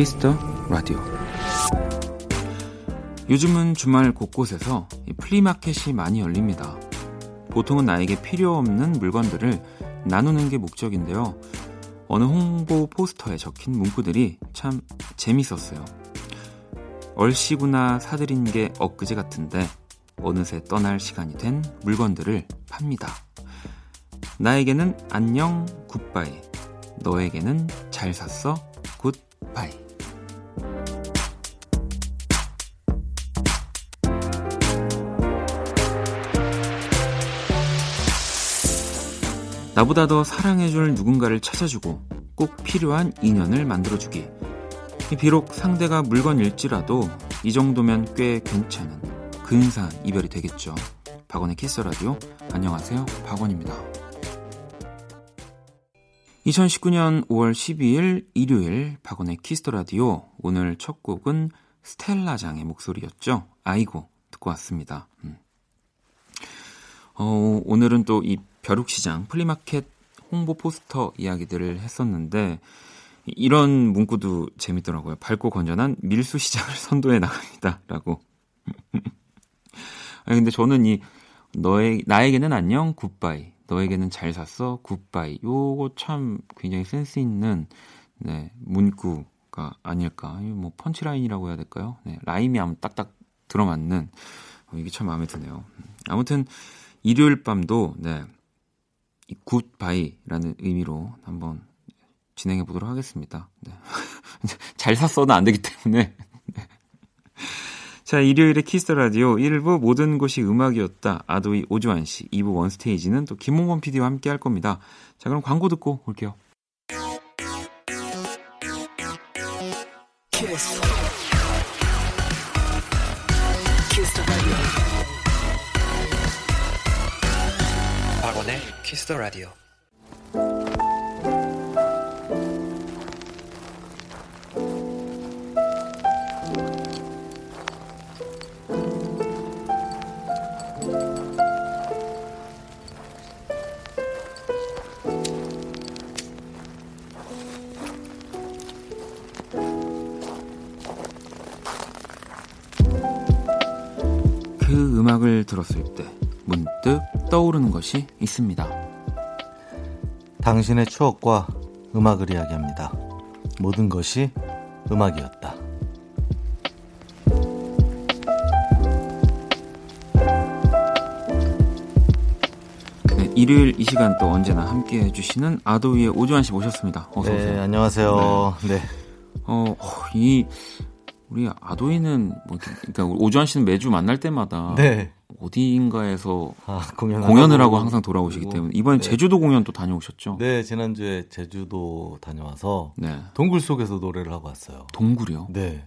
키스 더 라디오. 요즘은 주말 곳곳에서 플리마켓이 많이 열립니다. 보통은 나에게 필요 없는 물건들을 나누는 게 목적인데요. 어느 홍보 포스터에 적힌 문구들이 참 재밌었어요. 얼씨구나 사들인 게 엊그제 같은데 어느새 떠날 시간이 된 물건들을 팝니다. 나에게는 안녕 굿바이, 너에게는 잘 샀어 굿바이. 나보다 더 사랑해줄 누군가를 찾아주고 꼭 필요한 인연을 만들어주기. 비록 상대가 물건일지라도 이 정도면 꽤 괜찮은 근사한 이별이 되겠죠. 박원의 키스 라디오. 안녕하세요. 박원입니다. 2019년 5월 12일 일요일 박원의 키스 더 라디오. 오늘 첫 곡은 스텔라장의 목소리였죠. 아이고 듣고 왔습니다. 음. 어, 오늘은 또 이 벼룩시장 플리마켓 홍보 포스터 이야기들을 했었는데 이런 문구도 재밌더라고요. 밝고 건전한 밀수 시장을 선도해 나갑니다라고. 아니 근데 저는 이 너의 나에게는 안녕 굿바이 너에게는 잘 샀어 good buy 요거 참 굉장히 센스 있는 네, 문구가 아닐까. 뭐 punchline이라고 해야 될까요? 네, rhyme이 아무 딱딱 들어맞는 어, 이게 참 마음에 드네요. 아무튼 일요일 밤도 네. 이 굿바이라는 의미로 한번 진행해 보도록 하겠습니다. 네. 잘 샀어는 안 되기 때문에. 네. 자, 일요일에 Kiss the Radio 1부 모든 곳이 음악이었다. 아도이 오주환 씨, 2부 원스테이지는 또 김홍원 PD와 함께 할 겁니다. 자, 그럼 광고 듣고 올게요. Kiss the Radio. 그 음악을 들었을 때 문득 떠오르는 것이 있습니다. 당신의 추억과 음악을 이야기합니다. 모든 것이 음악이었다. 네, 일요일 이 시간 또 언제나 함께 해주시는 아도이의 오주환 씨 모셨습니다. 어서 오세요. 네, 안녕하세요. 네. 네. 어, 이 우리 아도이는 뭐 그러니까 오주환 씨는 매주 만날 때마다 네. 어디인가에서 아, 공연을 하고 항상 돌아오시기 때문에 이번에 네. 제주도 공연 또 다녀오셨죠? 네, 지난주에 제주도 다녀와서 네. 동굴 속에서 노래를 하고 왔어요. 동굴이요? 네.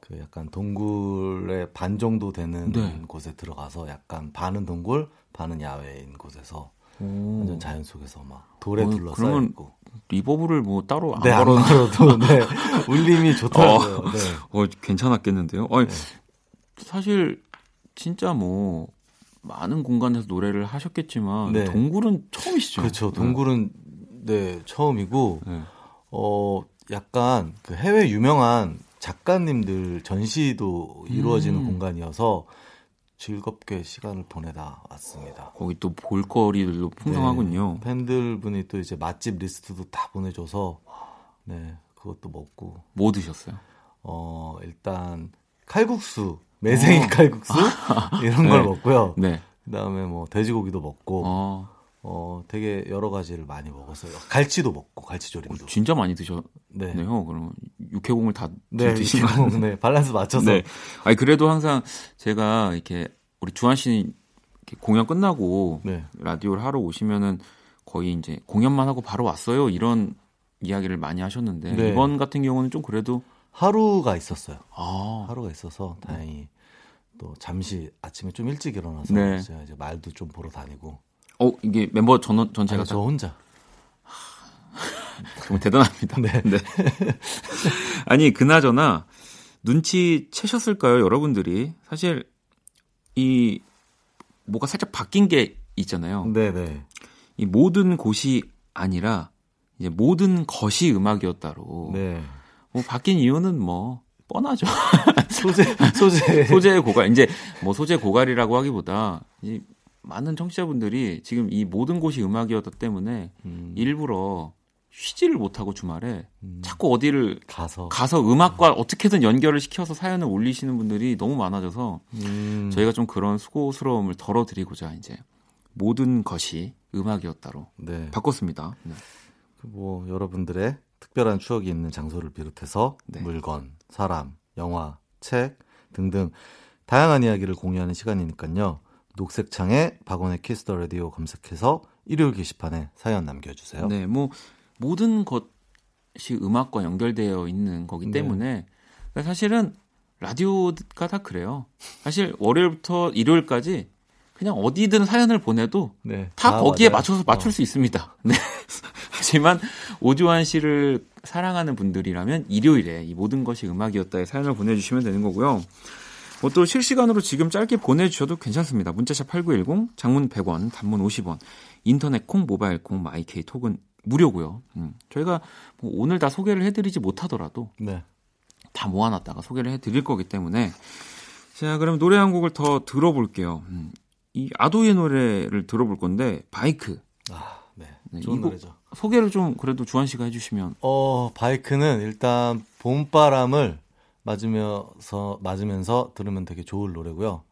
그 약간 동굴의 반 정도 되는 네. 곳에 들어가서 약간 반은 동굴, 반은 야외인 곳에서 오. 완전 자연 속에서 막 돌에 어, 둘러싸여 있고. 리버브를 뭐 따로 안 네, 걸어도 네. 울림이 좋더라고요. 어, 네. 어, 괜찮았겠는데요. 어, 네. 사실 진짜 뭐 많은 공간에서 노래를 하셨겠지만 네. 동굴은 처음이시죠. 그렇죠. 동굴은 네, 처음이고 네. 어 약간 그 해외 유명한 작가님들 전시도 이루어지는 음. 공간이어서 즐겁게 시간을 보내다 왔습니다. 거기 또 볼거리들도 풍성하군요. 네, 팬들 분이 또 이제 맛집 리스트도 다 보내줘서 네 그것도 먹고. 뭐 드셨어요? 어 일단 칼국수 매생이 어. 칼국수 이런 걸 네. 먹고요. 네. 그다음에 뭐 돼지고기도 먹고. 어. 어, 되게 여러 가지를 많이 먹었어요. 갈치도 먹고, 갈치조림도. 어, 진짜 많이 드셨네요. 네. 그러면 육회공을 다 네, 드시는 네, 밸런스 맞춰서. 네. 아니 그래도 항상 제가 이렇게 우리 주한 씨 공연 끝나고 네. 라디오를 하러 오시면은 거의 이제 공연만 하고 바로 왔어요. 이런 이야기를 많이 하셨는데 네. 이번 같은 경우는 좀 그래도 하루가 있었어요. 아. 하루가 있어서 다행히 또 잠시 아침에 좀 일찍 일어나서 네. 제가 이제 말도 좀 보러 다니고 어 이게 멤버 전 전체가 아니, 저 혼자. 정말 대단합니다. 네. 네. 아니 그나저나 눈치 채셨을까요, 여러분들이? 사실 이 뭐가 살짝 바뀐 게 있잖아요. 네네. 이 모든 곳이 아니라 이제 모든 것이 음악이었다로. 네. 뭐 바뀐 이유는 뭐 뻔하죠. 소재 소재 소재의 고갈 이제 뭐 소재 고갈이라고 하기보다 이 많은 청취자분들이 지금 이 모든 곳이 음악이었기 때문에 음. 일부러 쉬지를 못하고 주말에 음. 자꾸 어디를 가서 가서 음악과 음. 어떻게든 연결을 시켜서 사연을 올리시는 분들이 너무 많아져서 음. 저희가 좀 그런 수고스러움을 덜어드리고자 이제 모든 것이 음악이었다로 네. 바꿨습니다. 네. 그뭐 여러분들의 특별한 추억이 있는 장소를 비롯해서 네. 물건, 사람, 영화, 책 등등 다양한 이야기를 공유하는 시간이니까요. 녹색창에 박원의 Kiss the Radio 검색해서 일요일 게시판에 사연 남겨주세요. 네, 뭐 모든 것이 음악과 연결되어 있는 거기 네. 때문에 네. 사실은 라디오가 다 그래요. 사실 월요일부터 일요일까지 그냥 어디든 사연을 보내도 네. 다 아, 거기에 맞아요. 맞춰서 맞출 어. 수 있습니다. 네. 하지만 오주환 씨를 사랑하는 분들이라면 일요일에 이 모든 것이 음악이었다에 사연을 보내주시면 되는 거고요. 뭐 또 실시간으로 지금 짧게 보내주셔도 괜찮습니다. 문자샵 8910, 장문 100원, 단문 50원, 인터넷 콩, 모바일 콩, 마이케이 톡은 무료고요. 음. 저희가 뭐 오늘 다 소개를 해드리지 못하더라도 네. 다 모아놨다가 소개를 해드릴 거기 때문에 자 그럼 노래 한 곡을 더 들어볼게요. 음. 이 아도이의 노래를 들어볼 건데 바이크. 아, 네. 네 좋은 노래죠. 소개를 좀 그래도 주한 씨가 해주시면. 어 바이크는 일단 봄바람을 맞으면서 맞으면서 들으면 되게 좋을 노래고요.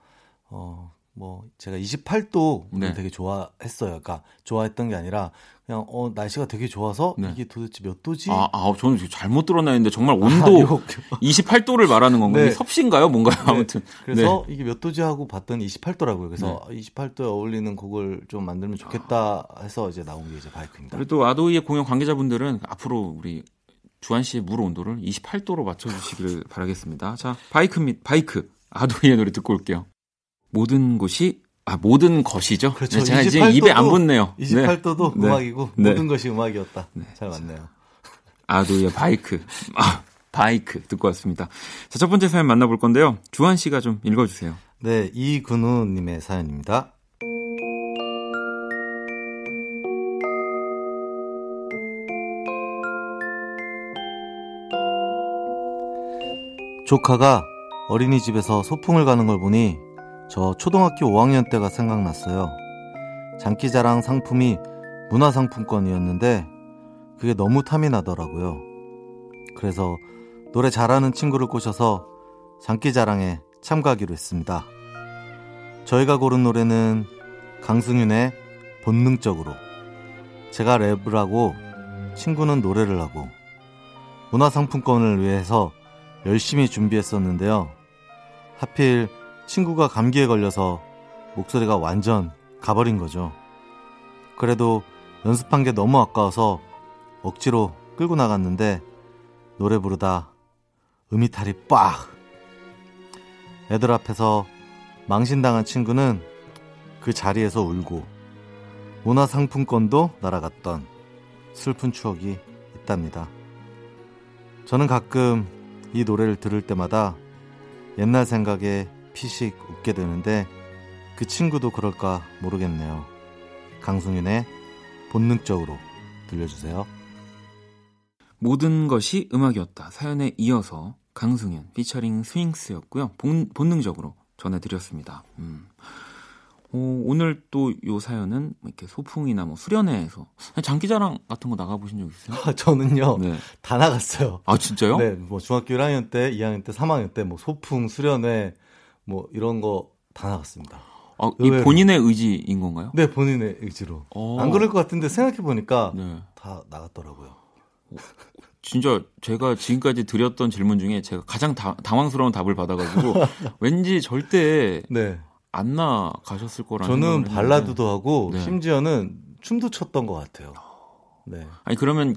어 뭐 제가 28도 네. 되게 좋아했어요. 그러니까 좋아했던 게 아니라 그냥 어 날씨가 되게 좋아서 네. 이게 도대체 몇 도지? 아, 아 저는 잘못 들었나 했는데 정말 온도 아, 28도를 말하는 건가요? 네. 섭씨인가요? 뭔가요? 네. 아무튼. 그래서 네. 이게 몇 도지 하고 봤더니 28도라고요. 그래서 28도에 어울리는 곡을 좀 만들면 좋겠다 해서 이제 나온 게 이제 바이크입니다. 그리고 아도이의 공연 관계자분들은 앞으로 우리 주한 씨의 물 온도를 28도로 맞춰 주시기를 바라겠습니다. 자, 바이크 및 바이크 아도이의 노래 듣고 올게요. 모든 곳이 아 모든 것이죠. 그렇죠. 네, 제가 이제 입에 안 붙네요. 28도도 네. 음악이고 네. 모든 것이 음악이었다. 네. 잘 맞네요. 아도의 바이크. 아, 바이크 듣고 왔습니다. 자, 첫 번째 사연 만나볼 건데요. 주한 씨가 좀 읽어주세요. 네, 이근우님의 사연입니다. 조카가 어린이집에서 소풍을 가는 걸 보니 저 초등학교 5학년 때가 생각났어요. 장기자랑 상품이 문화상품권이었는데 그게 너무 탐이 나더라고요. 그래서 노래 잘하는 친구를 꼬셔서 장기자랑에 참가하기로 했습니다. 저희가 고른 노래는 강승윤의 본능적으로 제가 랩을 하고 친구는 노래를 하고 문화상품권을 위해서 열심히 준비했었는데요. 하필 친구가 감기에 걸려서 목소리가 완전 가버린 거죠. 그래도 연습한 게 너무 아까워서 억지로 끌고 나갔는데 노래 부르다 음이탈이 빡! 애들 앞에서 망신당한 친구는 그 자리에서 울고 문화상품권도 날아갔던 슬픈 추억이 있답니다. 저는 가끔 이 노래를 들을 때마다 옛날 생각에 피식 웃게 되는데 그 친구도 그럴까 모르겠네요. 강승윤의 본능적으로 들려주세요. 모든 것이 음악이었다. 사연에 이어서 강승윤 피처링 스윙스였고요. 본, 본능적으로 전해드렸습니다. 음. 오, 오늘 또 요 사연은 뭐 이렇게 소풍이나 뭐 수련회에서 장기자랑 같은 거 나가보신 적 있어요? 아, 저는요 네. 다 나갔어요. 아 진짜요? 네, 뭐 중학교 1학년 때, 2학년 때, 3학년 때 뭐 소풍, 수련회 뭐 이런 거 다 나갔습니다. 아, 이 본인의 의지인 건가요? 네, 본인의 의지로. 오. 어. 안 그럴 것 같은데 생각해 보니까 네. 다 나갔더라고요. 진짜 제가 지금까지 드렸던 질문 중에 제가 가장 다, 당황스러운 답을 받아가지고 왠지 절대 네. 안 나가셨을 거라는 저는 발라드도 하고 네. 심지어는 춤도 췄던 것 같아요. 네. 아니 그러면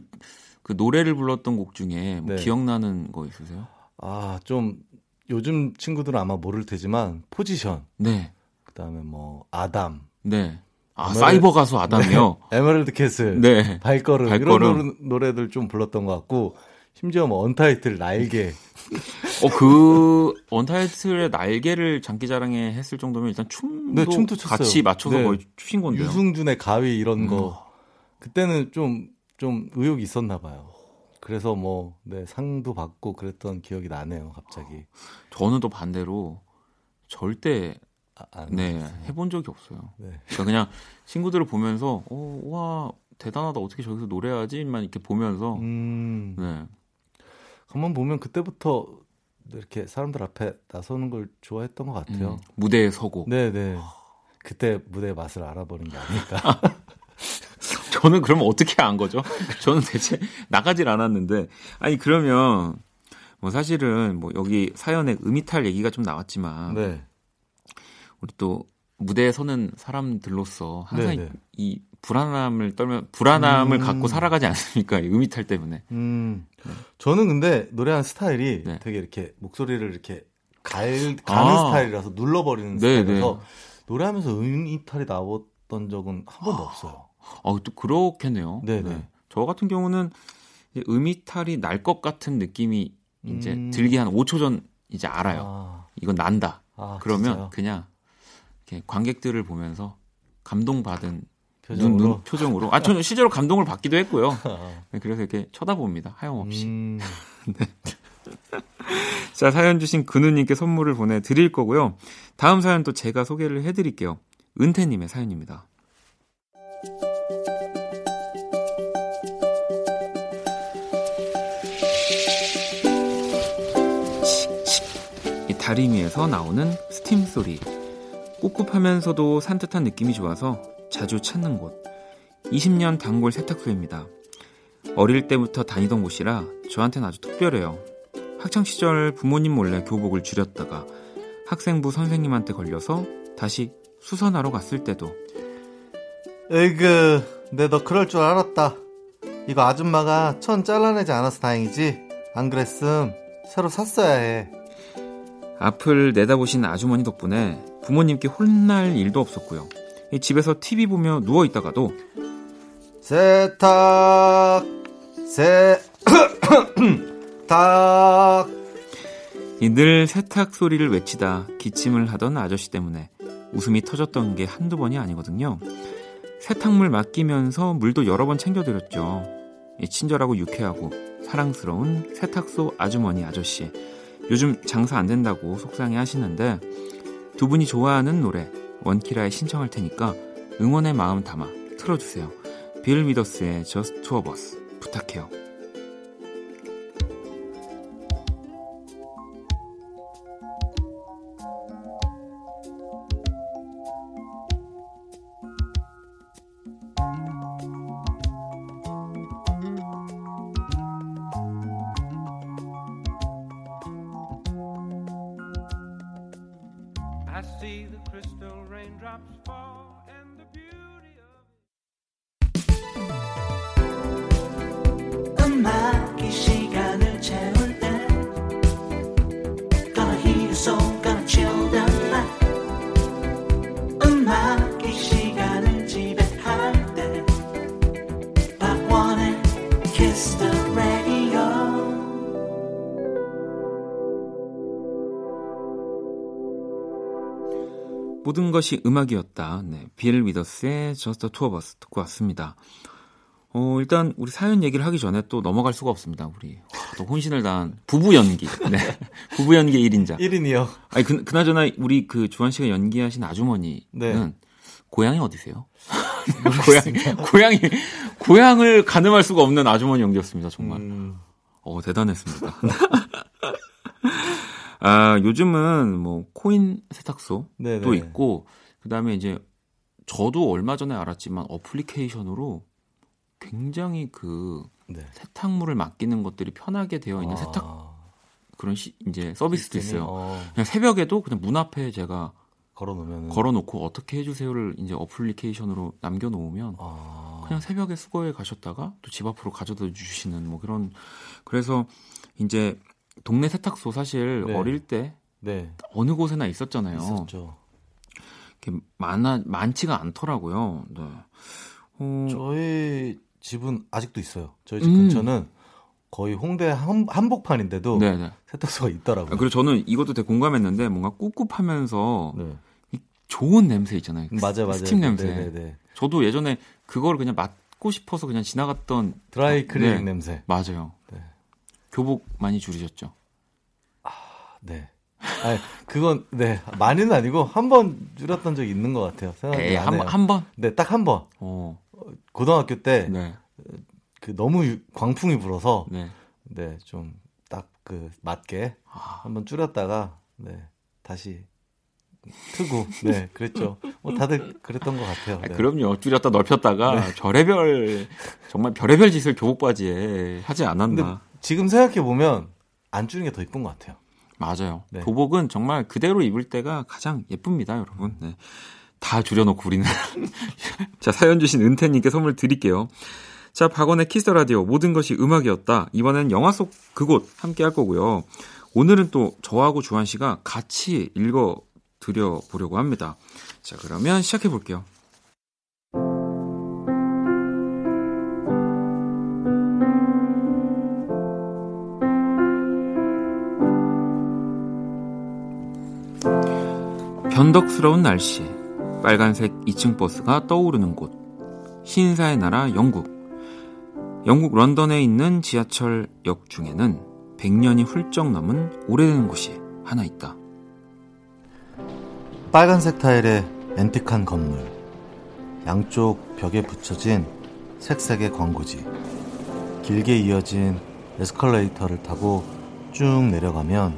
그 노래를 불렀던 곡 중에 뭐 네. 기억나는 거 있으세요? 아, 좀 요즘 친구들은 아마 모를 테지만 포지션. 네. 그다음에 뭐 아담. 네. 아, 에메랄, 사이버 가수 아담이요? 네, 에메랄드 캐슬. 네. 발걸음. 발걸음. 이런 노래 들 좀 불렀던 것 같고 심지어 뭐 언타이틀 날개. 어, 그 언타이틀의 날개를 장기자랑에 했을 정도면 일단 춤도, 네, 춤도 같이 맞춰서 네. 거의 추신 건데요. 유승준의 가위 이런 거. 음. 그때는 좀, 좀 의욕이 있었나 봐요. 그래서 뭐, 네, 상도 받고 그랬던 기억이 나네요, 갑자기. 저는 또 반대로 절대 아, 네, 해본 적이 없어요. 네. 그러니까 그냥 친구들을 보면서, 어, 와, 대단하다. 어떻게 저기서 노래하지만 이렇게 보면서, 음. 네. 한번 보면 그때부터 이렇게 사람들 앞에 나서는 걸 좋아했던 것 같아요. 음, 무대에 서고. 네네. 그때 무대의 맛을 알아보는 게 아닐까. 저는 그러면 어떻게 안 거죠? 저는 대체 나가질 않았는데. 아니, 그러면, 뭐 사실은 뭐 여기 사연에 음이탈 얘기가 좀 나왔지만. 네. 우리 또 무대에 서는 사람들로서 항상 네네. 이 불안함을 떨면 불안함을 음. 갖고 살아가지 않습니까? 음이탈 때문에. 음. 네. 저는 근데 노래하는 스타일이 네. 되게 이렇게 목소리를 이렇게 갈 가는 아. 스타일이라서 눌러버리는 네네. 스타일이라서 노래하면서 음이탈이 나왔던 적은 한 번도 아. 없어요. 어, 또 그렇겠네요. 네네. 네. 저 같은 경우는 음이탈이 날 것 같은 느낌이 이제 음. 들기 한 5초 전 이제 알아요. 아. 이건 난다. 아, 그러면 진짜요? 그냥 이렇게 관객들을 보면서 감동받은 표정으로? 눈, 눈 표정으로. 아, 저는 실제로 감동을 받기도 했고요. 네, 그래서 이렇게 쳐다봅니다. 하염없이. 음... 네. 자, 사연 주신 근우님께 선물을 보내드릴 거고요. 다음 사연 또 제가 소개를 해드릴게요. 은태님의 사연입니다. 다리미에서 나오는 스팀 소리. 꿉꿉하면서도 산뜻한 느낌이 좋아서 자주 찾는 곳. 20년 단골 세탁소입니다. 어릴 때부터 다니던 곳이라 저한테는 아주 특별해요. 학창 시절 부모님 몰래 교복을 줄였다가 학생부 선생님한테 걸려서 다시 수선하러 갔을 때도 에이그, 내 너 그럴 줄 알았다. 이거 아줌마가 천 잘라내지 않아서 다행이지. 안 그랬음 새로 샀어야 해. 앞을 내다보신 아주머니 덕분에 부모님께 혼날 일도 없었고요. 집에서 TV 보며 누워 있다가도 세탁 세탁 늘 세탁 소리를 외치다 기침을 하던 아저씨 때문에 웃음이 터졌던 게 한두 번이 아니거든요. 세탁물 맡기면서 물도 여러 번 챙겨드렸죠. 친절하고 유쾌하고 사랑스러운 세탁소 아주머니 아저씨. 요즘 장사 안 된다고 속상해 하시는데 두 분이 좋아하는 노래 원키라에 신청할 테니까 응원의 마음 담아 틀어주세요. 빌 위더스의 Just Two of Us 부탁해요. 모든 것이 음악이었다. 네, 빌 위더스의 of Us 듣고 왔습니다. 어, 일단 우리 사연 얘기를 하기 전에 또 넘어갈 수가 없습니다. 우리 또 혼신을 다한 부부 연기. 네. 부부 연기 1인자. 1인이요. 아니 그, 그나저나 우리 그 주한 씨가 연기하신 아주머니는 네. 고향이 어디세요? 고향 고향이 고향을 가늠할 수가 없는 아주머니 연기였습니다. 정말. 음... 어 대단했습니다. 아, 요즘은 뭐 코인 세탁소도 네네. 있고 그다음에 이제 저도 얼마 전에 알았지만 어플리케이션으로 굉장히 그 네. 세탁물을 맡기는 것들이 편하게 되어 있는 아. 세탁 그런 시, 이제 서비스도 있어요. 어. 그냥 새벽에도 그냥 문 앞에 제가 걸어놓으면 걸어놓고 어떻게 해주세요를 이제 어플리케이션으로 남겨놓으면 아. 그냥 새벽에 수거해 가셨다가 또 집 앞으로 가져다 주시는 뭐 그런 그래서 이제 동네 세탁소 사실 네. 어릴 때 네. 어느 곳에나 있었잖아요. 있었죠. 많아 많지가 않더라고요. 네. 어... 저희 집은 아직도 있어요. 저희 집 음. 근처는 거의 홍대 한, 한복판인데도 네네. 세탁소가 있더라고요. 아, 그리고 저는 이것도 되게 공감했는데 뭔가 꿉꿉하면서 네. 좋은 냄새 있잖아요. 맞아 맞아. 스팀 냄새. 네네네. 저도 예전에 그걸 그냥 맡고 싶어서 그냥 지나갔던 드라이 클리닝 네. 냄새. 맞아요. 네. 교복 많이 줄이셨죠? 아, 네. 아, 그건 네 많이는 아니고 한 번 줄였던 적이 있는 것 같아요. 생각이 한, 한 번? 네, 딱 한 번. 어. 고등학교 때 네. 그 너무 광풍이 불어서 네, 네 좀 딱 그 맞게 아. 한번 줄였다가 네 다시 트고 네 그랬죠. 뭐 다들 그랬던 것 같아요. 네. 아, 그럼요. 줄였다 넓혔다가 네. 별의별 정말 별의별 짓을 교복 바지에 하지 않았나. 지금 생각해 보면 안 주는 게 더 이쁜 것 같아요. 맞아요. 네. 교복은 정말 그대로 입을 때가 가장 예쁩니다, 여러분. 네. 다 줄여놓고 우리는. 자, 사연 주신 은태님께 선물 드릴게요. 자, 박원의 키스 라디오 모든 것이 음악이었다. 이번엔 영화 속 그곳 함께 할 거고요. 오늘은 또 저하고 주한 씨가 같이 읽어 드려 보려고 합니다. 자, 그러면 시작해 볼게요. 변덕스러운 날씨, 빨간색 2층 버스가 떠오르는 곳, 신사의 나라 영국. 영국 런던에 있는 지하철역 중에는 100년이 훌쩍 넘은 오래된 곳이 하나 있다. 빨간색 타일의 앤틱한 건물, 양쪽 벽에 붙여진 색색의 광고지, 길게 이어진 에스컬레이터를 타고 쭉 내려가면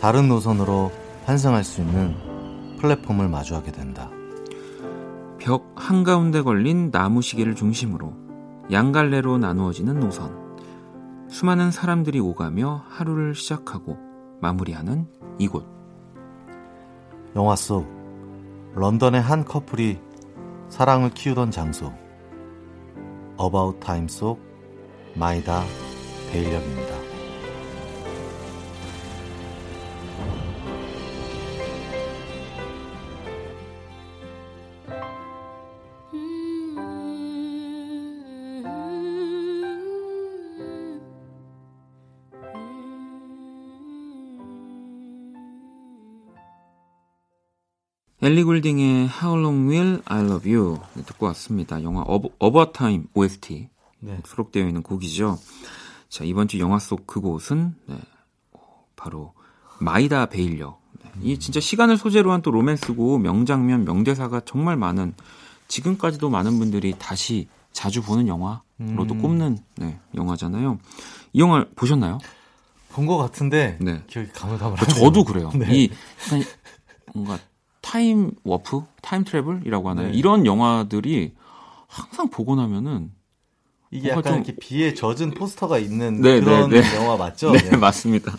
다른 노선으로 환승할 수 있는 플랫폼을 마주하게 된다. 벽 한가운데 걸린 나무 시계를 중심으로 양갈래로 나누어지는 노선. 수많은 사람들이 오가며 하루를 시작하고 마무리하는 이곳. 영화 속 런던의 한 커플이 사랑을 키우던 장소. About Time 속 마이다 베일역입니다. 엘리 굴딩의 How Long Will I Love You 듣고 왔습니다. 영화 어버타임 OST 네. 수록되어 있는 곡이죠. 자 이번 주 영화 속 그곳은 네, 바로 마이다 베일역. 네, 음. 이 진짜 시간을 소재로 한 또 로맨스고 명장면 명대사가 정말 많은 지금까지도 많은 분들이 다시 자주 보는 영화로도 음. 꼽는 네, 영화잖아요. 이 영화 보셨나요? 본 것 같은데 네. 기억이 가물가물. 저도 그래요. 네. 이 뭔가 time warp, time travel이라고 하나요? 네. 이런 영화들이 항상 보고 나면은 이게 약간 좀... 이렇게 비에 젖은 포스터가 있는 네, 네 그런 네, 네. 영화 맞죠? 네, 맞습니다.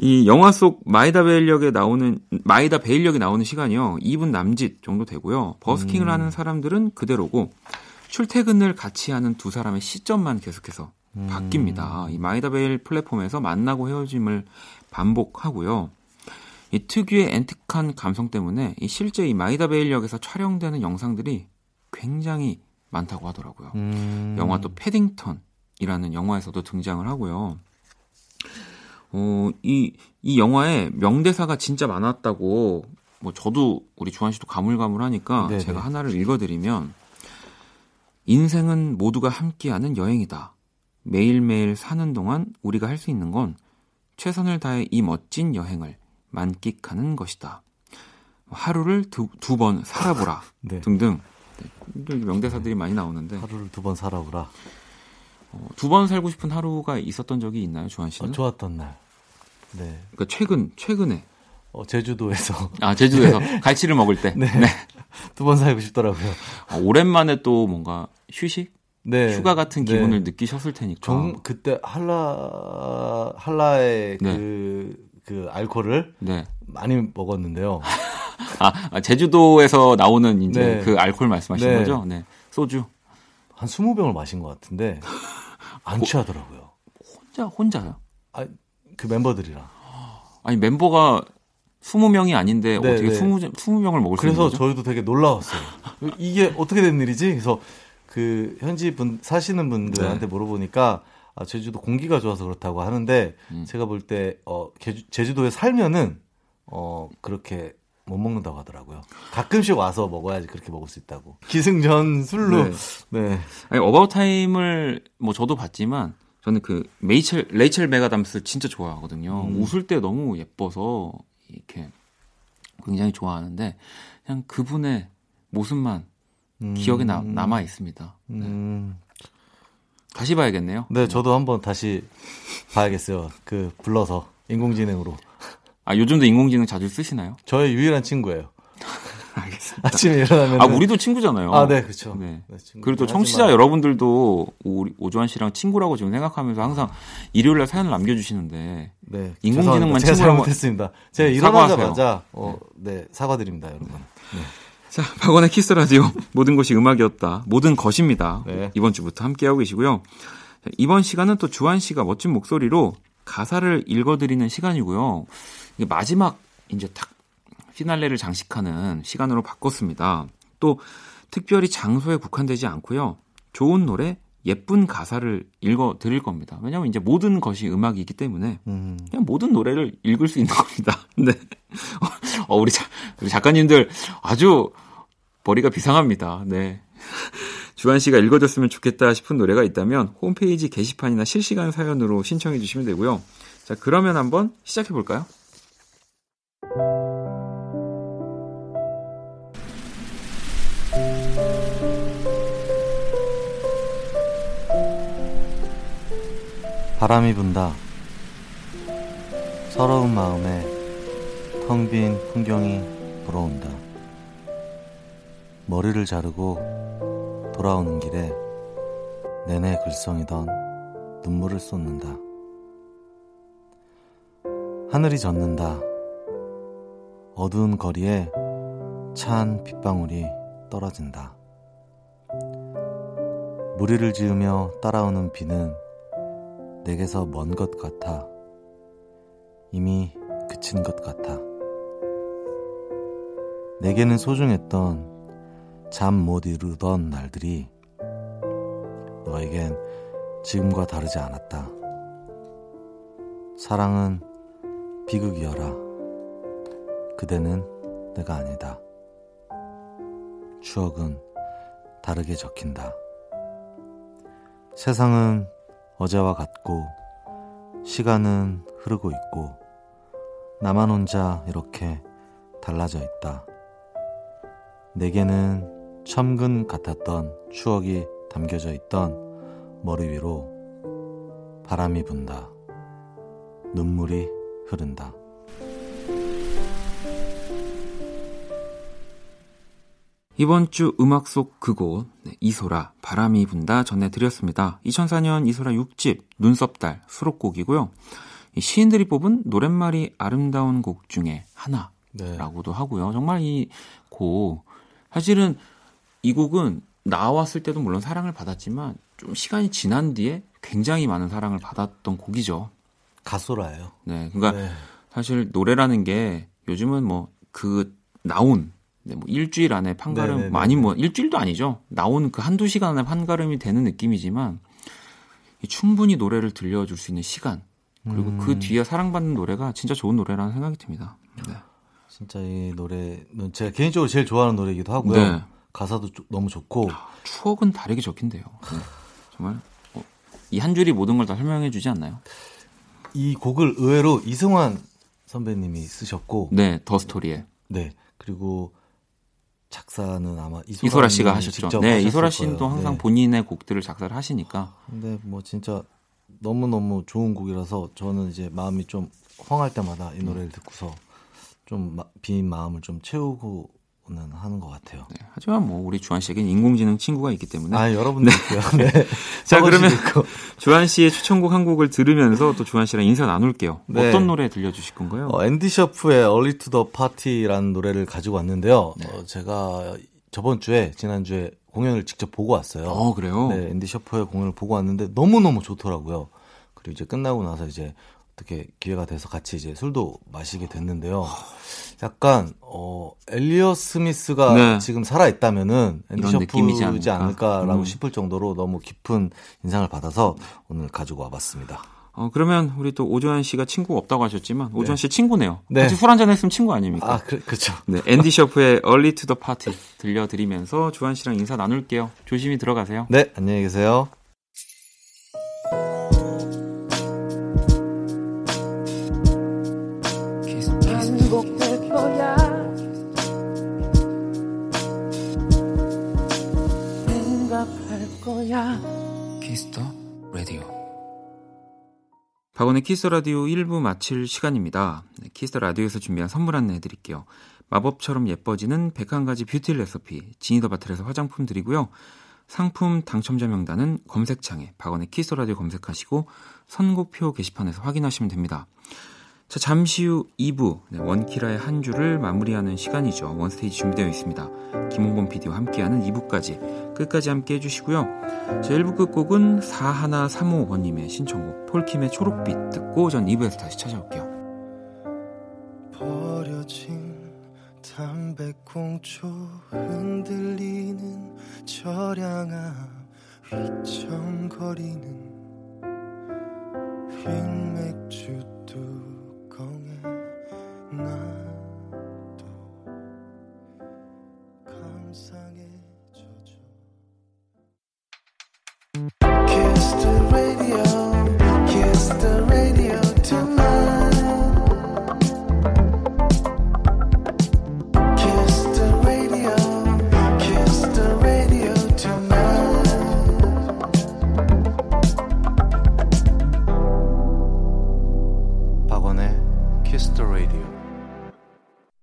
이 영화 속 마이다 베일역에 나오는 마이다 베일역이 나오는 시간이요 2분 남짓 정도 되고요. busking을 음. 하는 사람들은 그대로고 출퇴근을 같이 하는 두 사람의 시점만 계속해서 음. 바뀝니다. 이 마이다 베일 플랫폼에서 만나고 헤어짐을 반복하고요. 이 특유의 앤틱한 감성 때문에 이 실제 이 마이다 베일역에서 촬영되는 영상들이 굉장히 많다고 하더라고요. 음. 영화 또 패딩턴이라는 영화에서도 등장을 하고요. 어, 이, 이 영화에 명대사가 진짜 많았다고, 뭐, 저도, 우리 주한 씨도 가물가물하니까 네네. 제가 하나를 읽어드리면, 인생은 모두가 함께하는 여행이다. 매일매일 사는 동안 우리가 할 수 있는 건 최선을 다해 이 멋진 여행을 만끽하는 것이다. 하루를 두 번 살아보라 네. 등등 네. 명대사들이 많이 나오는데 하루를 두 번 살아보라. 어, 두번 살고 싶은 하루가 있었던 적이 있나요, 조한 씨는? 어, 좋았던 날. 네. 그러니까 최근 최근에 어, 제주도에서 아 제주도에서 네. 갈치를 먹을 때. 네. 네. 두 번 살고 싶더라고요. 어, 오랜만에 또 뭔가 휴식, 네. 휴가 같은 네. 기분을 느끼셨을 테니까. 정, 그때 한라 한라의 네. 그 그 알코올을 네. 많이 먹었는데요. 아, 아, 제주도에서 나오는 이제 네. 그 알코올 말씀하시는 네. 거죠? 네. 소주. 한 20병을 마신 것 같은데 안 취하더라고요. 혼자 혼자요? 아, 그 멤버들이랑. 아니 멤버가 20명이 아닌데 네, 어떻게 네. 20, 20명을 먹을 수 있는 거죠? 그래서 저희도 되게 놀라웠어요. 이게 어떻게 된 일이지? 그래서 그그 현지 분 사시는 분들한테 네. 물어보니까 아, 제주도 공기가 좋아서 그렇다고 하는데 음. 제가 볼 때 어, 제주도에 살면은 어 그렇게 못 먹는다고 하더라고요. 가끔씩 와서 먹어야지 그렇게 먹을 수 있다고. 기승전 술로. 네. 네. 아니 About Time을 뭐 저도 봤지만 저는 그 메이첼 레이첼 맥아담스 진짜 좋아하거든요. 음. 웃을 때 너무 예뻐서 이렇게 굉장히 좋아하는데 그냥 그분의 모습만 음. 기억에 나, 남아 있습니다. 네. 음. 다시 봐야겠네요. 네, 저도 한번 다시 봐야겠어요. 그 불러서 인공지능으로. 아, 요즘도 인공지능 자주 쓰시나요? 저의 유일한 친구예요. 알겠습니다. 아침에 일어나면. 아, 우리도 친구잖아요. 아, 네, 그렇죠. 네. 네 그리고 또 청취자 하지만... 여러분들도 우리 오조환 씨랑 친구라고 지금 생각하면서 항상 일요일날 사연을 남겨주시는데. 네. 인공지능만 제가 잘못했습니다. 제가 일어나자마자 어, 네, 사과드립니다, 여러분. 네. 자, 박원의 Kiss the Radio 모든 것이 음악이었다. 모든 것입니다. 네. 이번 주부터 함께하고 계시고요. 이번 시간은 또 주한 씨가 멋진 목소리로 가사를 읽어드리는 시간이고요. 마지막 이제 딱 피날레를 장식하는 시간으로 바꿨습니다. 또 특별히 장소에 국한되지 않고요. 좋은 노래, 예쁜 가사를 읽어 드릴 겁니다. 왜냐하면 이제 모든 것이 음악이기 때문에 음. 그냥 모든 노래를 읽을 수 있는 겁니다. 네. 어, 우리, 자, 우리 작가님들 아주 머리가 비상합니다. 네. 주한 씨가 읽어줬으면 좋겠다 싶은 노래가 있다면 홈페이지 게시판이나 실시간 사연으로 신청해 주시면 되고요. 자, 그러면 한번 시작해 볼까요? 바람이 분다. 서러운 마음에 텅 빈 풍경이 불어온다. 머리를 자르고 돌아오는 길에 내내 글썽이던 눈물을 쏟는다. 하늘이 젖는다. 어두운 거리에 찬 빗방울이 떨어진다. 무리를 지으며 따라오는 비는 내게서 먼 것 같아. 이미 그친 것 같아. 내게는 소중했던 잠 못 이루던 날들이 너에겐 지금과 다르지 않았다. 사랑은 비극이어라. 그대는 내가 아니다. 추억은 다르게 적힌다. 세상은 어제와 같고 시간은 흐르고 있고 나만 혼자 이렇게 달라져 있다. 내게는 천근 같았던 추억이 담겨져 있던 머리 위로 바람이 분다. 눈물이 흐른다. 이번 주 음악 속 그곳 네, 이소라 바람이 분다 전해드렸습니다. 2004년 이소라 6집 눈썹달 수록곡이고요. 시인들이 뽑은 노랫말이 아름다운 곡 중에 하나라고도 네. 하고요. 정말 이 곡 사실은 이 곡은 나왔을 때도 물론 사랑을 받았지만 좀 시간이 지난 뒤에 굉장히 많은 사랑을 받았던 곡이죠. 가소라예요. 네, 그러니까 네. 사실 노래라는 게 요즘은 뭐 그 나온 네, 뭐 일주일 안에 판가름 네네네. 많이 뭐 일주일도 아니죠. 나온 그 한두 시간 안에 판가름이 되는 느낌이지만 충분히 노래를 들려줄 수 있는 시간 그리고 그 음. 그 뒤에 사랑받는 노래가 진짜 좋은 노래라는 생각이 듭니다. 네. 진짜 이 노래는 제가 개인적으로 제일 좋아하는 노래이기도 하고요. 네. 가사도 너무 좋고 아, 추억은 다르게 적힌대요. 네. 정말 어, 이한 줄이 모든 걸 다 설명해 주지 않나요? 이 곡을 의외로 이승환 선배님이 쓰셨고 네, 더 스토리에. 네. 그리고 작사는 아마 이소라, 씨가 하셨죠. 네, 이소라 씨도 항상 네. 본인의 곡들을 작사를 하시니까. 근데 뭐 진짜 너무 너무 좋은 곡이라서 저는 이제 마음이 좀 황할 때마다 이 노래를 듣고서 좀빈 마음을 좀 채우고 는 하는 것 같아요. 네, 하지만 뭐 우리 주한 씨에게는 인공지능 친구가 있기 때문에. 아 여러분들께요. 네. 네. 자 그러면 주한 씨의 추천곡 한 곡을 들으면서 또 주한 씨랑 인사 나눌게요. 네. 어떤 노래 들려주실 건가요? 어, 앤디 셔프의 Early to the Party라는 노래를 가지고 왔는데요. 네. 어, 제가 저번 주에 지난 주에 공연을 직접 보고 왔어요. 어 그래요? 네, 앤디 셔프의 공연을 보고 왔는데 너무 너무 좋더라고요. 그리고 이제 끝나고 나서 이제 어떻게 기회가 돼서 같이 이제 술도 마시게 됐는데요. 약간 어 엘리어 스미스가 네. 지금 살아 있다면은 앤디 셔프이지 않을까라고 음. 싶을 정도로 너무 깊은 인상을 받아서 오늘 가지고 와봤습니다. 어 그러면 우리 또 오조환 씨가 친구가 없다고 하셨지만 네. 씨 친구네요. 네. 같이 술 한잔 했으면 친구 아닙니까? 아, 그, 그렇죠. 네, 앤디 셔프의 Early to the Party 들려드리면서 조한 씨랑 인사 나눌게요. 조심히 들어가세요. 네, 안녕히 계세요. Kiss the Radio 박원의 Kiss the Radio 1부 마칠 시간입니다. 네, Kiss the Radio에서 준비한 선물 안내 해 드릴게요. 마법처럼 예뻐지는 101가지 뷰티 레시피 지니더 바틀에서 화장품 드리고요. 상품 당첨자 명단은 검색창에 박원의 키스 라디오 검색하시고 선곡표 게시판에서 확인하시면 됩니다. 자, 잠시 후 2부 네, 원키라의 한 주를 마무리하는 시간이죠. 원스테이지 준비되어 있습니다. 김홍범 PD와 함께하는 2부까지 끝까지 함께 해주시고요. 제 1부 끝곡은 4135번님의 신청곡 폴킴의 초록빛 듣고 전 2부에서 다시 찾아올게요. 버려진 담배꽁초 흔들리는 저량아 휘청거리는 흰 맥주 나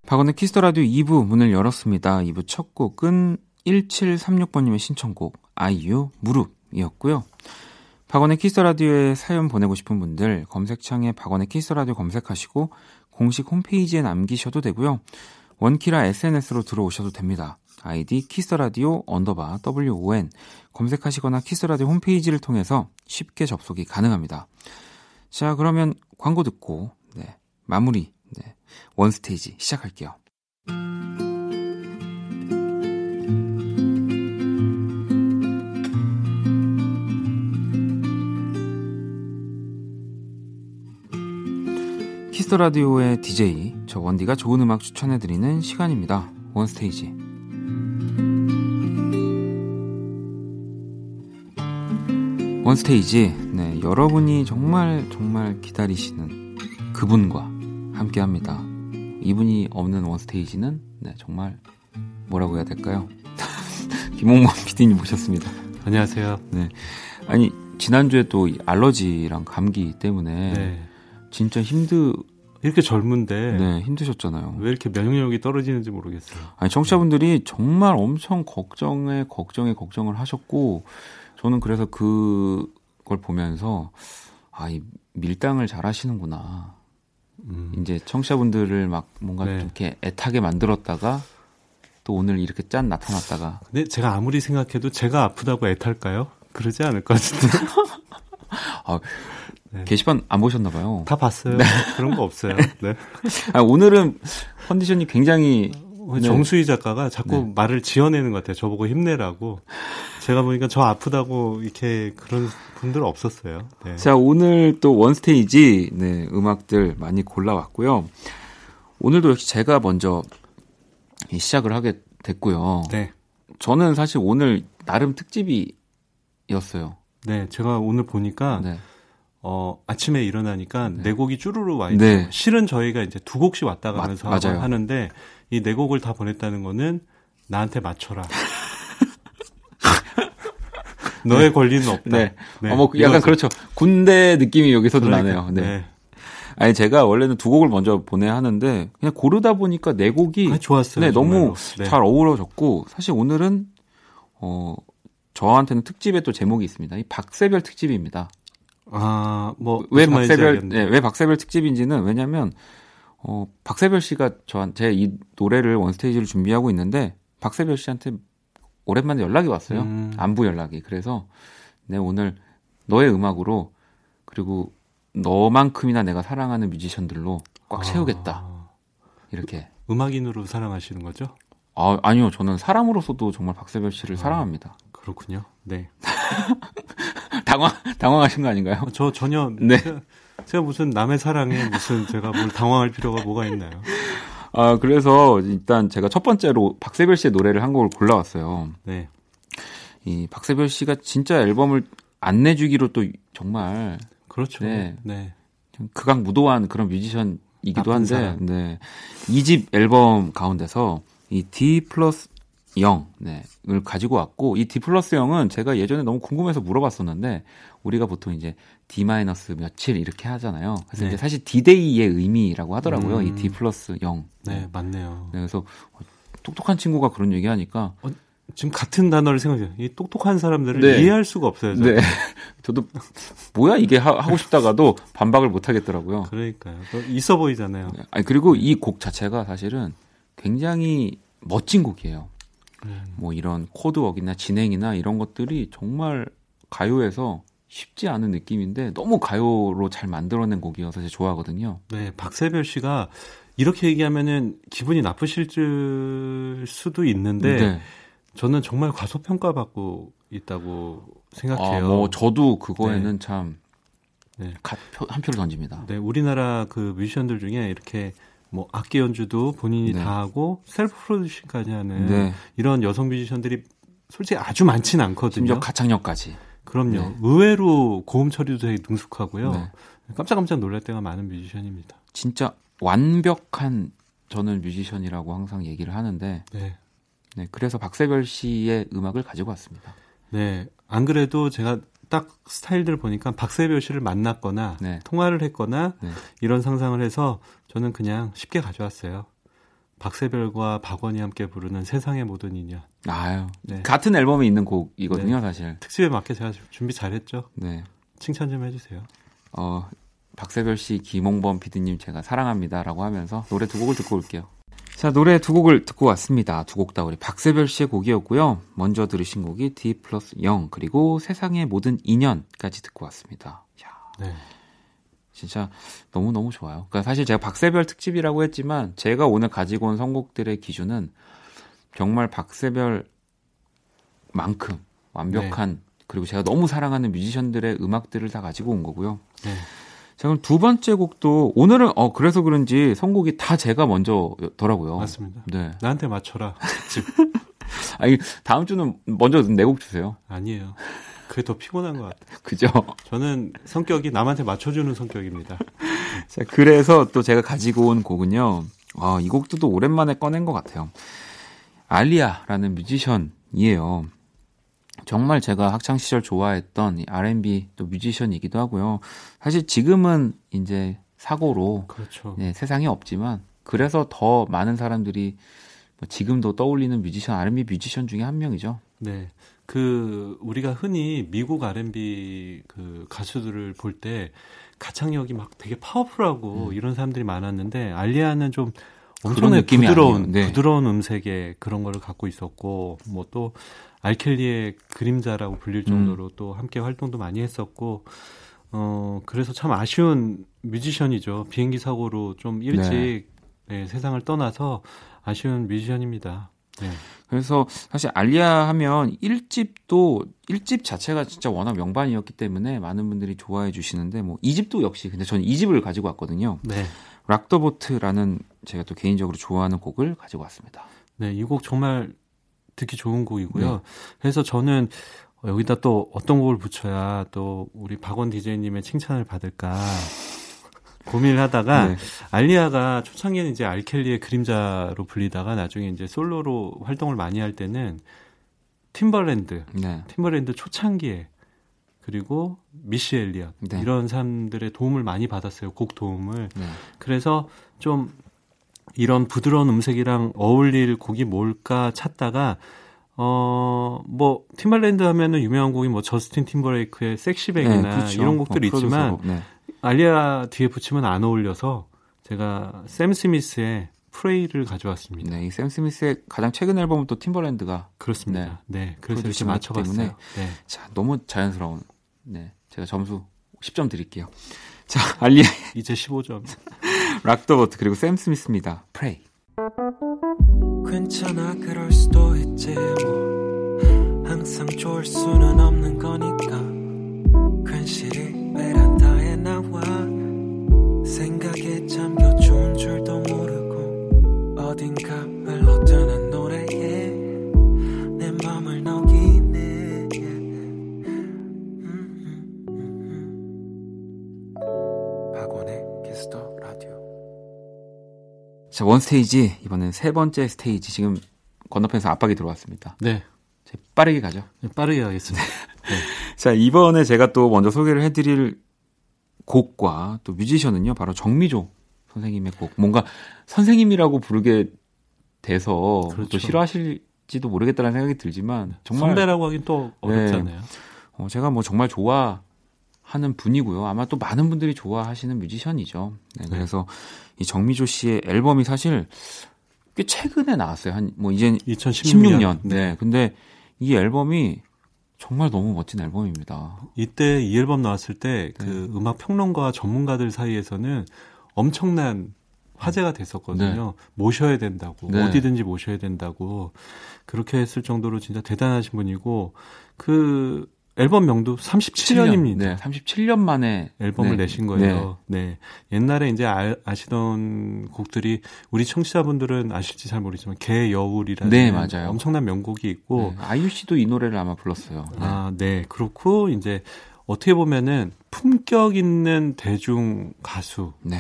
박원의 Kiss the Radio 2부 문을 열었습니다. 2부 첫 곡은 1736번님의 신청곡 아이유 무릎이었고요. 박원의 Kiss the Radio에 사연 보내고 싶은 분들 검색창에 박원의 Kiss the Radio 검색하시고 공식 홈페이지에 남기셔도 되고요. 원키라 SNS로 들어오셔도 됩니다. 아이디 Kiss the Radio underbar WON 검색하시거나 Kiss the Radio 홈페이지를 통해서 쉽게 접속이 가능합니다. 자, 그러면 광고 듣고 네, 마무리 네. 원스테이지 시작할게요. Kiss the Radio의 DJ 저 원디가 좋은 음악 추천해 드리는 시간입니다. 원스테이지. 원스테이지. 네, 여러분이 정말 정말 기다리시는 그분과 함께 합니다. 이분이 없는 원스테이지는 네, 정말 뭐라고 해야 될까요? 김홍범 PD님 모셨습니다. 안녕하세요. 네. 아니, 지난주에 또 알러지랑 감기 때문에 네. 진짜 힘드 이렇게 젊은데 네, 힘드셨잖아요. 왜 이렇게 면역력이 떨어지는지 모르겠어요. 아니, 청취자분들이 정말 엄청 걱정에 걱정에 걱정을 하셨고 저는 그래서 그걸 보면서 아, 이 밀당을 잘 하시는구나. 음. 이제 청취자분들을 막 뭔가 네. 좀 이렇게 애타게 만들었다가 또 오늘 이렇게 짠 나타났다가. 근데 제가 아무리 생각해도 제가 아프다고 애탈까요? 그러지 않을 것 같은데. 아, 네. 게시판 안 보셨나 봐요. 다 봤어요. 네. 그런 거 없어요. 네. 아, 오늘은 컨디션이 굉장히 네. 정수희 작가가 자꾸 네. 말을 지어내는 것 같아요. 저보고 힘내라고. 제가 보니까 저 아프다고 이렇게 그런 분들 없었어요. 네. 자, 오늘 또 원스테이지 네, 음악들 많이 골라왔고요. 오늘도 역시 제가 먼저 시작을 하게 됐고요. 네. 저는 사실 오늘 나름 특집이었어요. 네, 제가 오늘 보니까 네. 어, 아침에 일어나니까 네, 네 곡이 쭈루루 와 있어요. 네. 실은 저희가 이제 두 곡씩 왔다 가면서 맞, 하는데 이 네 곡을 다 보냈다는 거는 나한테 맞춰라. 너의 네. 권리는 없다. 네. 네. 어, 뭐 약간 그렇죠. 군대 느낌이 여기서도 그러니까, 나네요. 네. 네. 아니 제가 원래는 두 곡을 먼저 보내야 하는데 그냥 고르다 보니까 네 곡이 아, 좋았어요. 네, 너무 네. 잘 어우러졌고 사실 오늘은 어 저한테는 특집의 또 제목이 있습니다. 이 박세별 특집입니다. 아, 뭐 왜 박세별 네, 왜 박세별 특집인지는 왜냐면 어 박세별 씨가 저한테 이 노래를 원스테이지를 준비하고 있는데 박세별 씨한테 오랜만에 연락이 왔어요. 음. 안부 연락이. 그래서 네, 오늘 너의 음악으로 그리고 너만큼이나 내가 사랑하는 뮤지션들로 꽉 아. 채우겠다. 이렇게. 음악인으로 사랑하시는 거죠? 아, 아니요. 저는 사람으로서도 정말 박세별 씨를 아, 사랑합니다. 그렇군요. 네. 당황, 당황하신 거 아닌가요? 저 전혀. 네. 제가, 무슨 남의 사랑에 무슨 제가 뭘 당황할 필요가 뭐가 있나요? 아, 그래서 일단 제가 첫 번째로 박세별 씨의 노래를 한 곡을 골라왔어요. 네. 이 박세별 씨가 진짜 앨범을 안 내주기로 또 정말 그렇죠. 네. 네. 극악 무도한 그런 뮤지션이기도 한데, 사람. 네. 2집 앨범 가운데서 이 D 플러스 0, 네, 을 가지고 왔고, 이 D 플러스 0은 제가 예전에 너무 궁금해서 물어봤었는데, 우리가 보통 이제 D 마이너스 며칠 이렇게 하잖아요. 그래서 네. 이제 사실 D-Day의 의미라고 하더라고요. 음. 이 D 플러스 0. 네, 맞네요. 네, 그래서 똑똑한 친구가 그런 얘기 하니까, 어, 지금 같은 단어를 생각해요. 이 똑똑한 사람들을 네. 이해할 수가 없어요. 저는. 네. 저도 뭐야 이게 하, 고 싶다가도 반박을 못 하겠더라고요. 그러니까요. 있어 보이잖아요. 네. 아니 그리고 이 곡 자체가 사실은 굉장히 멋진 곡이에요. 음. 뭐 이런 코드웍이나 진행이나 이런 것들이 정말 가요에서 쉽지 않은 느낌인데 너무 가요로 잘 만들어낸 곡이어서 제가 좋아하거든요. 네, 박세별 씨가 이렇게 얘기하면은 기분이 나쁘실 수도 있는데 네. 저는 정말 과소평가 받고 있다고 생각해요. 아, 뭐 저도 그거에는 네. 참 네. 한 표를 던집니다. 네, 우리나라 그 뮤지션들 중에 이렇게 뭐 악기 연주도 본인이 네. 다 하고 self producing까지 하는 네. 이런 여성 뮤지션들이 솔직히 아주 많지는 않거든요. 심지어 가창력까지. 그럼요. 네. 의외로 고음 처리도 되게 능숙하고요. 네. 깜짝깜짝 놀랄 때가 많은 뮤지션입니다. 진짜 완벽한 저는 뮤지션이라고 항상 얘기를 하는데 네. 네, 그래서 박세별 씨의 음악을 가지고 왔습니다. 네, 안 그래도 제가 딱 스타일들 보니까 박세별 씨를 만났거나 네. 통화를 했거나 네. 이런 상상을 해서 저는 그냥 쉽게 가져왔어요. 박세별과 박원이 함께 부르는 세상의 모든 인연. 아유, 네. 같은 앨범에 있는 곡이거든요, 네. 사실. 특집에 맞게 제가 준비 잘했죠. 네. 칭찬 좀 해주세요. 어, 박세별 씨, 김홍범 PD님 제가 사랑합니다라고 하면서 노래 두 곡을 듣고 올게요. 자, 노래 두 곡을 듣고 왔습니다. 두 곡 다 우리 박세별 씨의 곡이었고요. 먼저 들으신 곡이 D 플러스 0, 그리고 세상의 모든 인연까지 듣고 왔습니다. 야 네. 진짜 너무너무 좋아요. 그러니까 사실 제가 박세별 특집이라고 했지만, 제가 오늘 가지고 온 선곡들의 기준은 정말 박세별만큼 완벽한, 네. 그리고 제가 너무 사랑하는 뮤지션들의 음악들을 다 가지고 온 거고요. 네. 자, 그럼 두 번째 곡도 오늘은 어 그래서 그런지 선곡이 다 제가 먼저더라고요. 맞습니다. 네. 나한테 맞춰라. 아니 다음 주는 먼저 내 곡 주세요. 아니에요. 그게 더 피곤한 것 같아요. 그죠? 저는 성격이 남한테 맞춰주는 성격입니다. 자, 그래서 또 제가 가지고 온 곡은요. 아, 이 곡도 또 오랜만에 꺼낸 것 같아요. 알리아라는 뮤지션이에요. 정말 제가 학창 시절 좋아했던 R&B 또 뮤지션이기도 하고요. 사실 지금은 이제 사고로 그렇죠. 네, 세상에 없지만 그래서 더 많은 사람들이 뭐 지금도 떠올리는 뮤지션 R&B 뮤지션 중에 한 명이죠. 네. 그 우리가 흔히 미국 R&B 그 가수들을 볼 때 가창력이 막 되게 파워풀하고 음. 이런 사람들이 많았는데 알리아는 좀 엄청나게 부드러운 네. 부드러운 음색의 그런 거를 갖고 있었고 뭐또 알켈리의 그림자라고 불릴 음. 정도로 음. 또 함께 활동도 많이 했었고 어 그래서 참 아쉬운 뮤지션이죠. 비행기 사고로 좀 일찍 네. 네, 세상을 떠나서 아쉬운 뮤지션입니다. 네. 그래서 사실 알리아 하면 1집도 1집 자체가 진짜 워낙 명반이었기 때문에 많은 분들이 좋아해 주시는데 뭐 2집도 역시 근데 저는 2집을 가지고 왔거든요. 네. 락더보트라는 제가 또 개인적으로 좋아하는 곡을 가지고 왔습니다. 네, 이 곡 정말 듣기 좋은 곡이고요. 네. 그래서 저는 여기다 또 어떤 곡을 붙여야 또 우리 박원 디제이님의 칭찬을 받을까 고민을 하다가 네. 알리아가 초창기에는 이제 알켈리의 그림자로 불리다가 나중에 이제 솔로로 활동을 많이 할 때는 팀벌랜드, 네. 팀벌랜드 초창기에 그리고 미시 엘리엇 네. 이런 사람들의 도움을 많이 받았어요. 곡 도움을. 네. 그래서 좀 이런 부드러운 음색이랑 어울릴 곡이 뭘까 찾다가 어, 뭐, 팀발랜드 하면은 유명한 곡이 뭐, 저스틴 팀버레이크의 섹시백이나 네, 그렇죠. 이런 곡들이 어, 있지만, 네. 알리아 뒤에 붙이면 안 어울려서 제가 샘 스미스의 Pray를 가져왔습니다. 네, 이 샘 스미스의 가장 최근 앨범은 또 팀버랜드가. 그렇습니다. 네, 네 그래서 이렇게 맞춰봤어요. 네. 자, 너무 자연스러운. 네, 제가 점수 10점 드릴게요. 자, 알리아. 이제 15점. Rock the Boat, 그리고 샘 스미스입니다. Pray. 괜찮아, 그럴 수도 있지, 뭐. 항상 좋을 수는 없는 거니까. 괜시리 베란다에 나와. 생각에 잠겨 자, 원 스테이지 이번엔 세 번째 스테이지 지금 건너편에서 압박이 들어왔습니다. 네. 빠르게 가죠. 네, 빠르게 하겠습니다. 네. 자, 이번에 제가 또 먼저 소개를 해 드릴 곡과 또 뮤지션은요, 바로 정미조 선생님의 곡. 뭔가 선생님이라고 부르게 돼서 그렇죠. 또 싫어하실지도 모르겠다는 생각이 들지만 정말 선배라고 하긴 또 어렵잖아요. 네. 어, 제가 뭐 정말 좋아 하는 분이고요. 아마 또 많은 분들이 좋아하시는 뮤지션이죠. 네, 네. 그래서 이 정미조 씨의 앨범이 사실 꽤 최근에 나왔어요. 한 뭐 이제 2016년. 16년. 네. 근데 이 앨범이 정말 너무 멋진 앨범입니다. 이때 이 앨범 나왔을 때그 네. 음악 평론가 전문가들 사이에서는 엄청난 화제가 됐었거든요. 네. 모셔야 된다고 네. 어디든지 모셔야 된다고 그렇게 했을 정도로 진짜 대단하신 분이고 그 앨범 명도 37년입니다. 네, 37년 만에 앨범을 네, 내신 거예요. 네. 네. 옛날에 이제 아, 시던 곡들이 우리 청취자분들은 아실지 잘 모르지만 개 여울이라는 네, 맞아요. 엄청난 명곡이 있고 네, 아이유 씨도 이 노래를 아마 불렀어요. 네. 아, 네. 그렇고 이제 어떻게 보면은 품격 있는 대중 가수 네.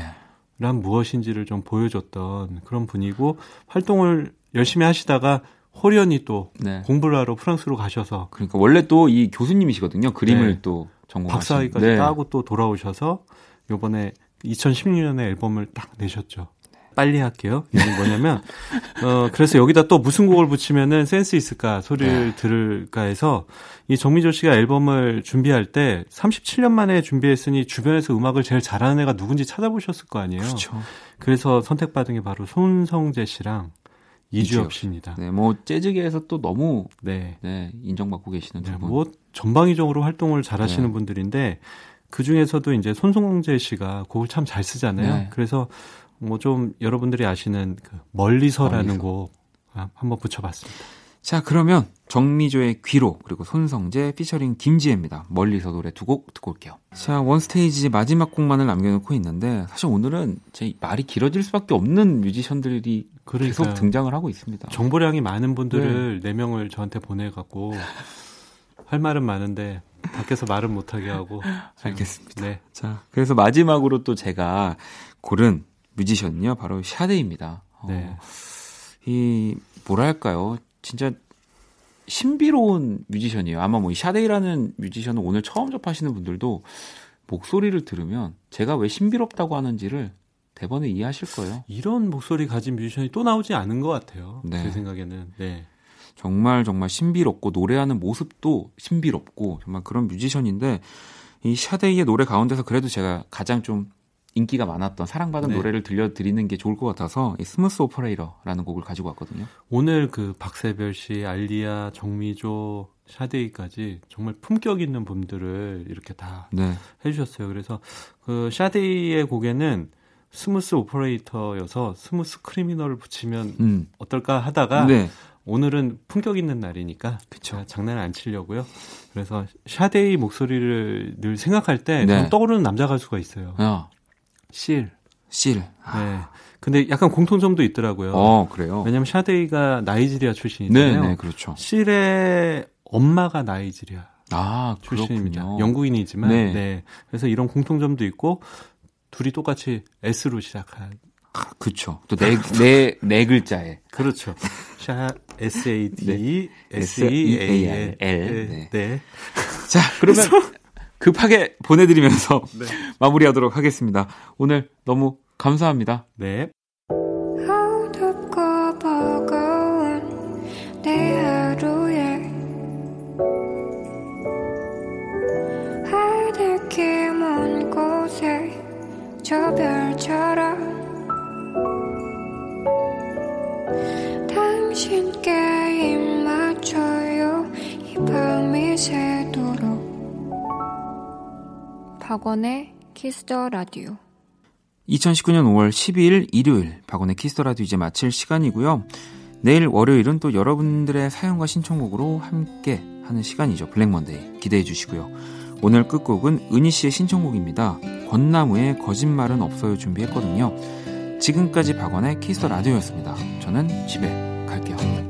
란 무엇인지를 좀 보여줬던 그런 분이고 활동을 열심히 하시다가 호련이 또 네. 공부를 하러 프랑스로 가셔서 그러니까 원래 또 이 교수님이시거든요. 그림을 네. 또 전공하신. 박사학위까지 네. 따고 또 돌아오셔서 요번에 2016년에 앨범을 딱 내셨죠. 빨리 할게요. 이게 뭐냐면 어 그래서 여기다 또 무슨 곡을 붙이면은 센스 있을까 소리를 네. 들을까 해서 이 정미조 씨가 앨범을 준비할 때 37년 만에 준비했으니 주변에서 음악을 제일 잘하는 애가 누군지 찾아보셨을 거 아니에요. 그렇죠. 그래서 선택받은 게 바로 손성재 씨랑 이주엽 씨입니다. 네, 뭐 재즈계에서 또 너무 네, 네 인정받고 계시는 네, 분. 뭐 전방위적으로 활동을 잘하시는 네. 분들인데 그 중에서도 이제 손송재 씨가 곡을 참 잘 쓰잖아요. 네. 그래서 뭐 좀 여러분들이 아시는 그 멀리서라는 멀리서. 곡 한번 붙여봤습니다. 자, 그러면 정미조의 귀로 그리고 손성재 피처링 김지혜입니다. 멀리서 노래 두 곡 듣고 올게요. 자, 원스테이지 마지막 곡만을 남겨놓고 있는데 사실 오늘은 제 말이 길어질 수밖에 없는 뮤지션들이 그러니까요. 계속 등장을 하고 있습니다. 정보량이 많은 분들을 네, 네 명을 저한테 보내갖고 할 말은 많은데 밖에서 말은 못하게 하고 알겠습니다. 네. 자, 그래서 마지막으로 또 제가 고른 뮤지션은요 바로 샤데입니다. 네. 어, 이 뭐랄까요? 진짜 신비로운 뮤지션이에요. 아마 뭐 이 샤데이라는 뮤지션을 오늘 처음 접하시는 분들도 목소리를 들으면 제가 왜 신비롭다고 하는지를 대번에 이해하실 거예요. 이런 목소리 가진 뮤지션이 또 나오지 않은 것 같아요. 네. 제 생각에는. 네. 정말 정말 신비롭고 노래하는 모습도 신비롭고 정말 그런 뮤지션인데 이 샤데이의 노래 가운데서 그래도 제가 가장 좀 인기가 많았던 사랑받은 네. 노래를 들려드리는 게 좋을 것 같아서 이 Smooth Operator라는 곡을 가지고 왔거든요. 오늘 그 박세별 씨, 알리아, 정미조, 샤데이까지 정말 품격 있는 분들을 이렇게 다 네. 해주셨어요. 그래서 그 샤데이의 곡에는 Smooth Operator여서 Smooth Criminal을 붙이면 음. 어떨까 하다가 네. 오늘은 품격 있는 날이니까 그쵸. 장난을 안 치려고요. 그래서 샤데이 목소리를 늘 생각할 때 네. 떠오르는 남자 가수가 있어요. 어. 실. 실. 아. 네. 근데 약간 공통점도 있더라고요. 어, 그래요? 왜냐면 샤데이가 나이지리아 출신이잖아요. 네, 네, 그렇죠. 실의 엄마가 나이지리아. 아, 출신입니다. 그렇군요. 영국인이지만 네. 네. 그래서 이런 공통점도 있고 둘이 똑같이 S로 시작한 아, 그렇죠. 또 네 네 네, 네 글자에. 그렇죠. 샤 S A D S E A L. 네. 네. 자, 그러면 급하게 보내드리면서 네. 마무리하도록 하겠습니다. 오늘 너무 감사합니다. 네. 저 별처럼 당신께 박원의 Kiss the Radio 2019년 5월 12일 일요일 박원의 Kiss the Radio 이제 마칠 시간이고요. 내일 월요일은 또 여러분들의 사연과 신청곡으로 함께 하는 시간이죠. Black Monday 기대해 주시고요. 오늘 끝곡은 은희 씨의 신청곡입니다. 권나무의 거짓말은 없어요 준비했거든요. 지금까지 박원의 Kiss the Radio였습니다. 저는 집에 갈게요.